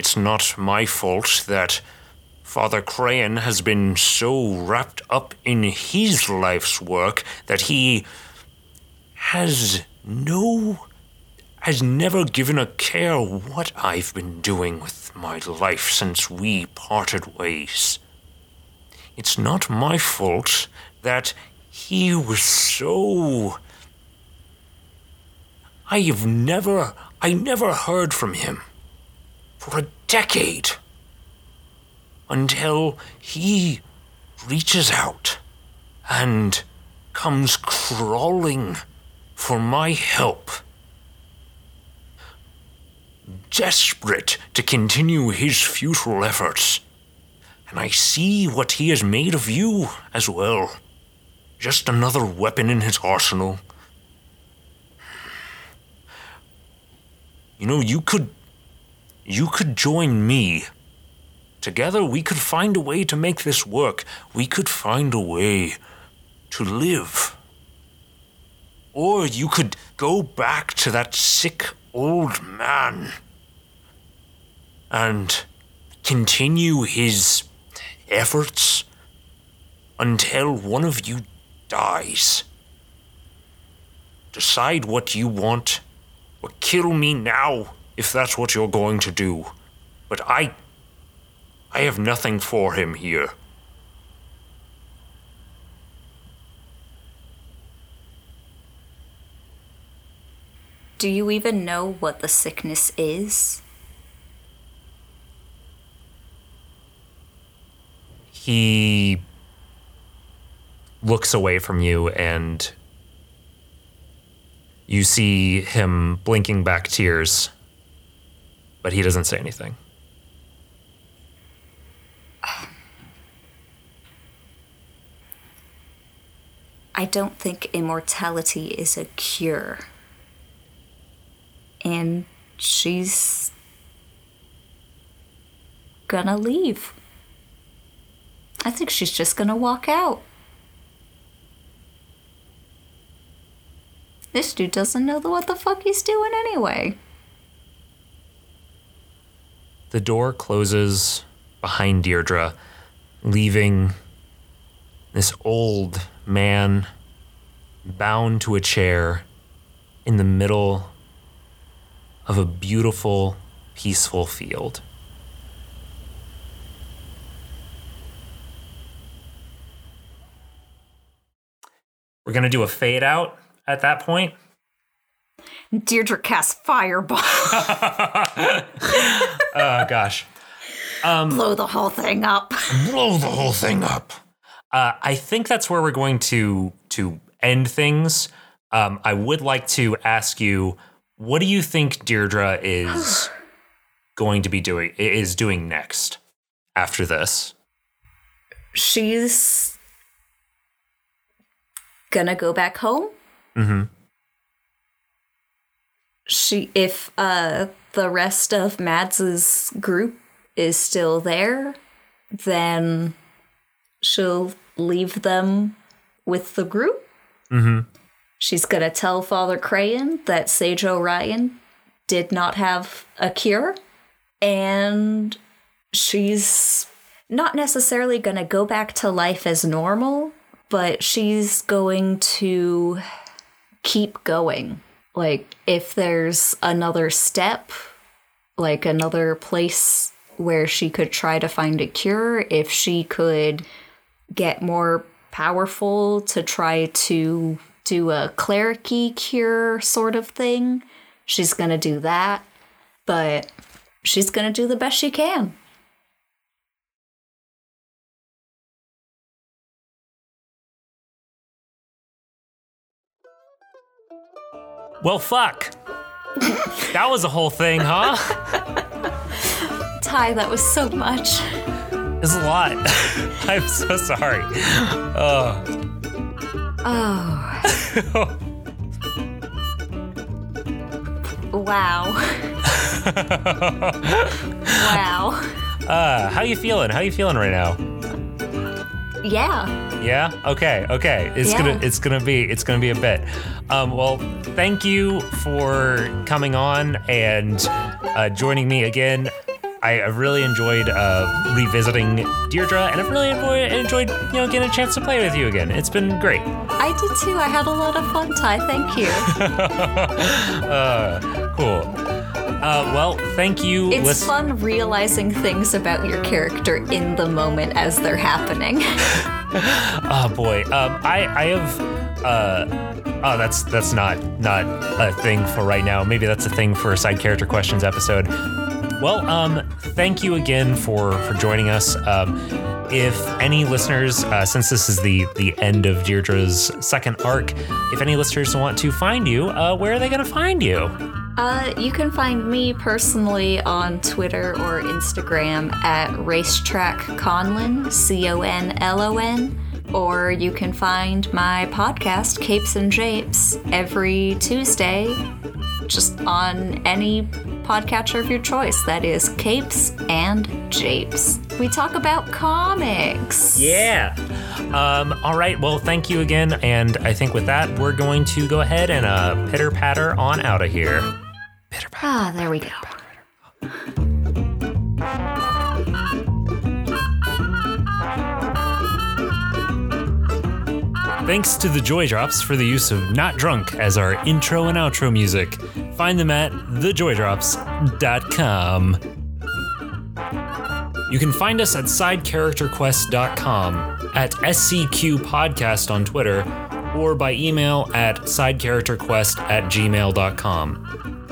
It's not my fault that Father Crayon has been so wrapped up in his life's work that he has no has never given a care what I've been doing with my life since we parted ways. It's not my fault that he was so. I have never, I never heard from him for a decade until he reaches out and comes crawling for my help desperate to continue his futile efforts. And I see what he has made of you as well. Just another weapon in his arsenal. You know, you could. You could join me. Together, we could find a way to make this work. We could find a way to live. Or you could go back to that sick old man and continue his efforts until one of you dies. Decide what you want, or kill me now if that's what you're going to do. But I. I have nothing for him here. Do you even know what the sickness is? He looks away from you and you see him blinking back tears, but he doesn't say anything. I don't think immortality is a cure. and she's gonna leave. I think she's just gonna walk out. This dude doesn't know what the fuck he's doing anyway. The door closes behind Deirdre, leaving this old man bound to a chair in the middle of a beautiful, peaceful field. We're going to do a fade out at that point. Deirdre casts fireball. Oh, gosh. Blow the whole thing up. Blow the whole thing up. Uh, I think that's where we're going to to end things. Um, I would like to ask you, what do you think Deirdre is going to be doing is doing next after this? She's gonna go back home. Mm-hmm. She, if uh, the rest of Mads's group is still there, then she'll leave them with the group. Mm-hmm. She's gonna tell Father Crayon that Sage Orion did not have a cure, and she's not necessarily gonna go back to life as normal, but she's going to keep going. Like, if there's another step, like another place where she could try to find a cure, if she could get more powerful to try to do a clericy cure sort of thing, she's gonna do that. But she's gonna do the best she can. Well, fuck. that was a whole thing, huh? Ty, that was so much. It's a lot. I'm so sorry. Oh, Oh. wow. wow. uh, how you feeling? How you feeling right now? Yeah. Yeah. Okay. Okay. It's Yeah. gonna. It's gonna be. It's gonna be a bit. Um, well, thank you for coming on and uh, joining me again. I, I've really enjoyed uh, revisiting Deirdre, and I've really enjoyed, enjoyed, you know, getting a chance to play with you again. It's been great. I did too. I had a lot of fun, Ty. Thank you. uh, cool. Uh, well, thank you. It's lis- fun realizing things about your character in the moment as they're happening. Oh boy, um, I I have. Uh, oh, that's that's not not a thing for right now. Maybe that's a thing for a side character questions episode. Well, um, thank you again for for joining us. Um, if any listeners, uh, since this is the the end of Deirdre's second arc, if any listeners want to find you, uh, where are they going to find you? Uh, you can find me personally on Twitter or Instagram at Racetrack Conlon, C O N L O N, or you can find my podcast, Capes and Japes, every Tuesday, just on any podcatcher of your choice. That is Capes and Japes. We talk about comics. Yeah. Um, all right. Well, thank you again. And I think with that, we're going to go ahead and uh, pitter patter on out of here. Pitter patter. Ah, there we go. Thanks to the Joy Drops for the use of Not Drunk as our intro and outro music. Find them at thejoydrops.com. You can find us at sidecharacterquest.com, at SCQ Podcast on Twitter, or by email at sidecharacterquest at gmail.com.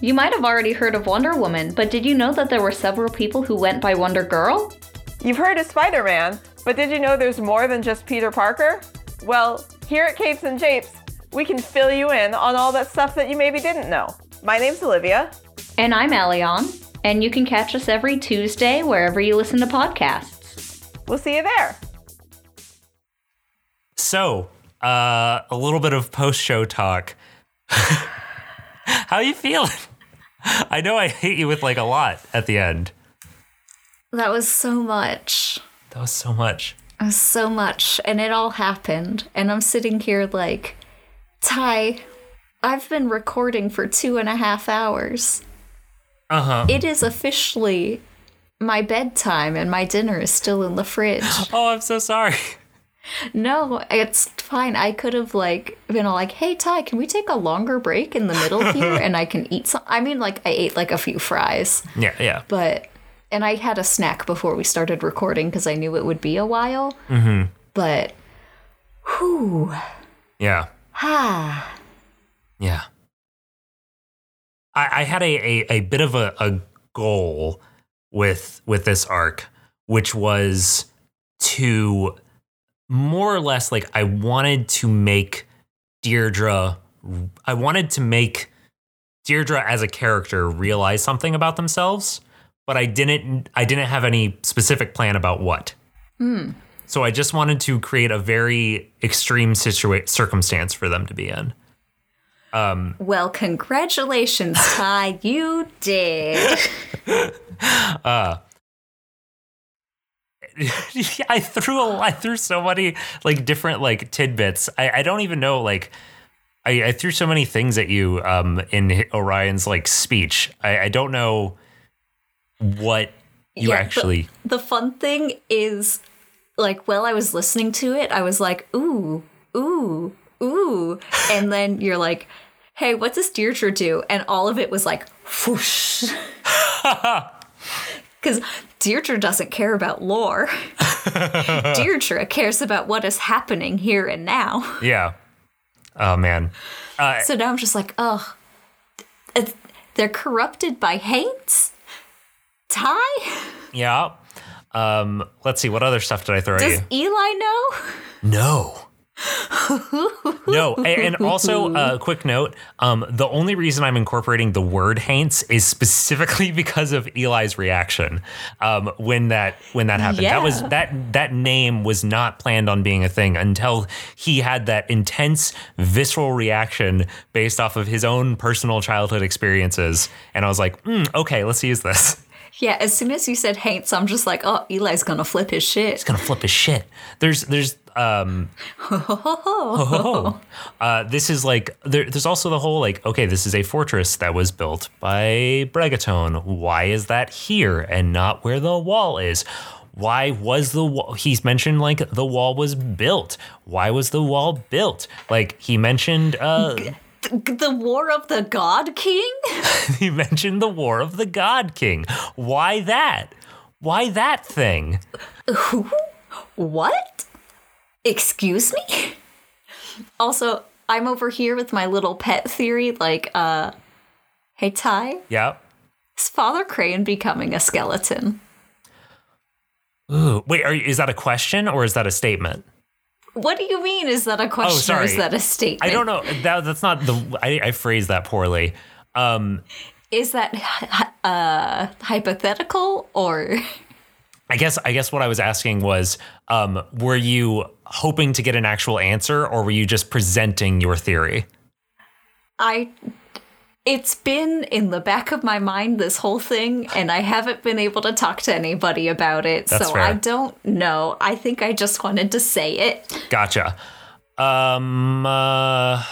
You might have already heard of Wonder Woman, but did you know that there were several people who went by Wonder Girl? You've heard of Spider Man, but did you know there's more than just Peter Parker? Well, here at Capes and Japes, we can fill you in on all that stuff that you maybe didn't know. My name's Olivia. And I'm Elion, and you can catch us every Tuesday wherever you listen to podcasts. We'll see you there. So, uh, a little bit of post show talk. How are you feeling? I know I hate you with like a lot at the end. That was so much. That was so much. It was so much, and it all happened. And I'm sitting here like, Ty, I've been recording for two and a half hours. Uh huh. It is officially my bedtime, and my dinner is still in the fridge. Oh, I'm so sorry. No, it's fine. I could have like been all like, "Hey Ty, can we take a longer break in the middle here and I can eat some?" I mean, like I ate like a few fries, Yeah, yeah. but and I had a snack before we started recording because I knew it would be a while. Mm-hmm. But, whew, Yeah. ah, Yeah. I, I had a, a, a bit of a, a goal with with this arc, which was to more or less like I wanted to make Deirdre I wanted to make Deirdre as a character realize something about themselves, but I didn't I didn't have any specific plan about what. Hmm. So I just wanted to create a very extreme situa- circumstance for them to be in. Um, well, congratulations, Ty, you did. Uh, I threw a, I threw so many like different like tidbits. I, I don't even know like I, I threw so many things at you um in Orion's like speech. I, I don't know what you Yeah, actually The fun thing is, like, while I was listening to it, I was like, ooh, ooh, ooh. And then you're like, hey, what does Deirdre do? And all of it was like, whoosh. Because Deirdre doesn't care about lore. Deirdre cares about what is happening here and now. yeah. Oh man. So now I'm just like, oh, they're corrupted by haints? Ty? Yeah. Um let's see what other stuff did I throw at you? Does? Eli know? No. no, and also a uh, quick note: um, the only reason I'm incorporating the word "haints" is specifically because of Eli's reaction um, when that when that happened. That was that that name was not planned on being a thing until he had that intense, visceral reaction based off of his own personal childhood experiences, and I was like, mm, okay, let's use this. Yeah, as soon as you said haints, I'm just like, oh, Eli's gonna flip his shit. He's gonna flip his shit. There's there's um uh, this is like there, there's also the whole like okay this is a fortress that was built by Bregatone. Why is that here and not where the wall is? Why was the wall? He's mentioned like the wall was built. Why was the wall built? Like he mentioned uh The War of the God King? he mentioned the War of the God King. Why that? Why that thing? Who? What? Excuse me? Also, I'm over here with my little pet theory, like, uh, hey Ty, Yeah. is Father Crane becoming a skeleton? Ooh, wait, are, is that a question or is that a statement? What do you mean? Is that a question or is Oh, sorry. that a statement? I don't know. That, that's not the. I, I phrased that poorly. Um, Is that uh, hypothetical or. I guess. I guess what I was asking was, um, were you hoping to get an actual answer, or were you just presenting your theory? I it's been in the back of my mind this whole thing and I haven't been able to talk to anybody about it. That's so fair. I don't know. I think I just wanted to say it. Gotcha. Um, uh,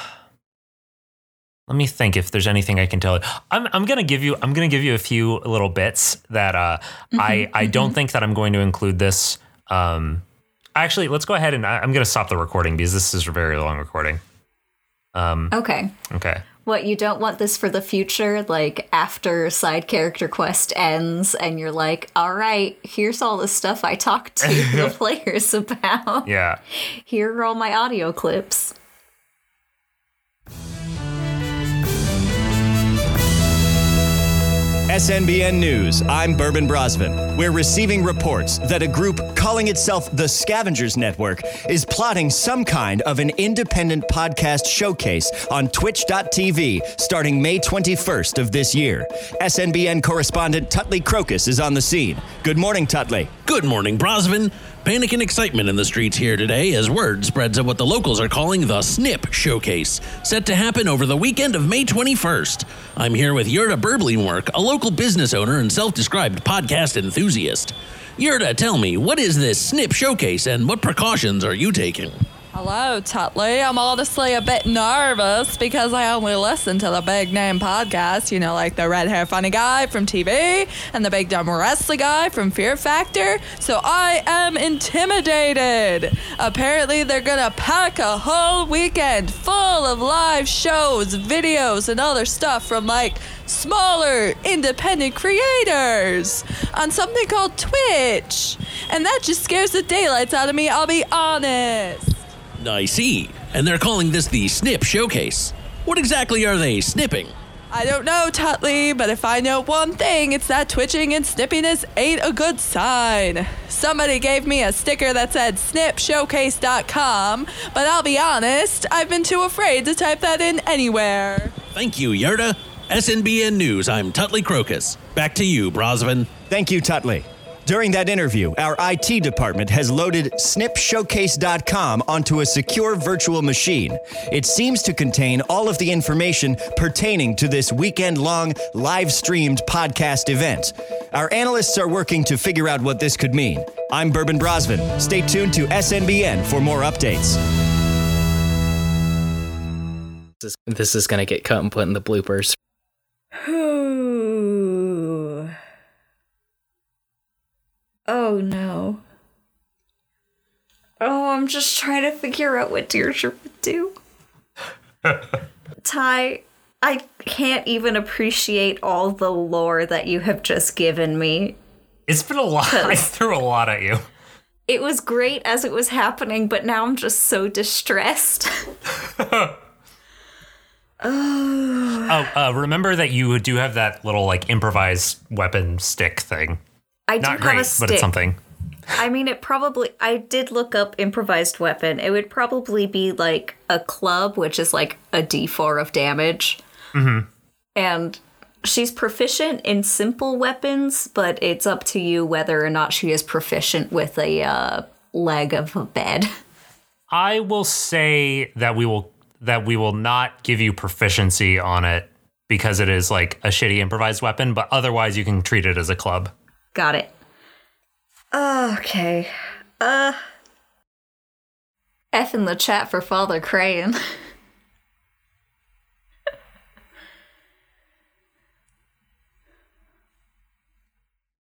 let me think if there's anything I can tell you. I'm, I'm gonna give you. I'm gonna give you a few little bits that uh, I I don't think that I'm going to include this. Um, actually, let's go ahead and I, I'm gonna stop the recording because this is a very long recording. Um, Okay. Okay. What you don't want this for the future like after side character quest ends and you're like, "All right, here's all the stuff I talked to the players about. Yeah. Here are all my audio clips." SNBN News, I'm Bourbon Brosvin. We're receiving reports that a group calling itself the Scavengers Network is plotting some kind of an independent podcast showcase on twitch.tv starting May 21st of this year. SNBN correspondent Tutley Crocus is on the scene. Good morning, Tutley. Good morning, Brosvin. Panic and excitement in the streets here today as word spreads of what the locals are calling the Snip Showcase, set to happen over the weekend of May 21st. I'm here with Yurda Burblingwork, a local business owner and self described podcast enthusiast. Yurda, tell me, what is this Snip Showcase and what precautions are you taking? Hello, Tutley. I'm honestly a bit nervous because I only listen to the big name podcasts, you know, like the red hair funny guy from TV and the big dumb wrestling guy from Fear Factor. So I am intimidated. Apparently, they're gonna pack a whole weekend full of live shows, videos, and other stuff from like smaller independent creators on something called Twitch. And that just scares the daylights out of me, I'll be honest. I see. And they're calling this the Snip Showcase. What exactly are they snipping? I don't know, Tutley, but if I know one thing, it's that twitching and snippiness ain't a good sign. Somebody gave me a sticker that said snipshowcase.com, but I'll be honest, I've been too afraid to type that in anywhere. Thank you, Yurda. SNBN News, I'm Tutley Crocus. Back to you, Brosvin. Thank you, Tutley. During that interview, our IT department has loaded snipshowcase.com onto a secure virtual machine. It seems to contain all of the information pertaining to this weekend long live streamed podcast event. Our analysts are working to figure out what this could mean. I'm Bourbon Brosvin. Stay tuned to SNBN for more updates. This is, this is gonna get cut and put in the bloopers. Oh no. Oh, I'm just trying to figure out what Deirdre would do. Ty, I can't even appreciate all the lore that you have just given me. It's been a lot. I threw a lot at you. It was great as it was happening, but now I'm just so distressed. Oh, uh, remember that you do have that little like improvised weapon stick thing. I do Not have great, a but it's something. I mean, it probably. I did look up improvised weapon. It would probably be like a club, which is like a d4 of damage. Mm-hmm. And she's proficient in simple weapons, but it's up to you whether or not she is proficient with a uh, leg of a bed. I will say that we will that we will not give you proficiency on it because it is like a shitty improvised weapon, but otherwise you can treat it as a club. Got it. Okay. Uh. F in the chat for Father Crayon.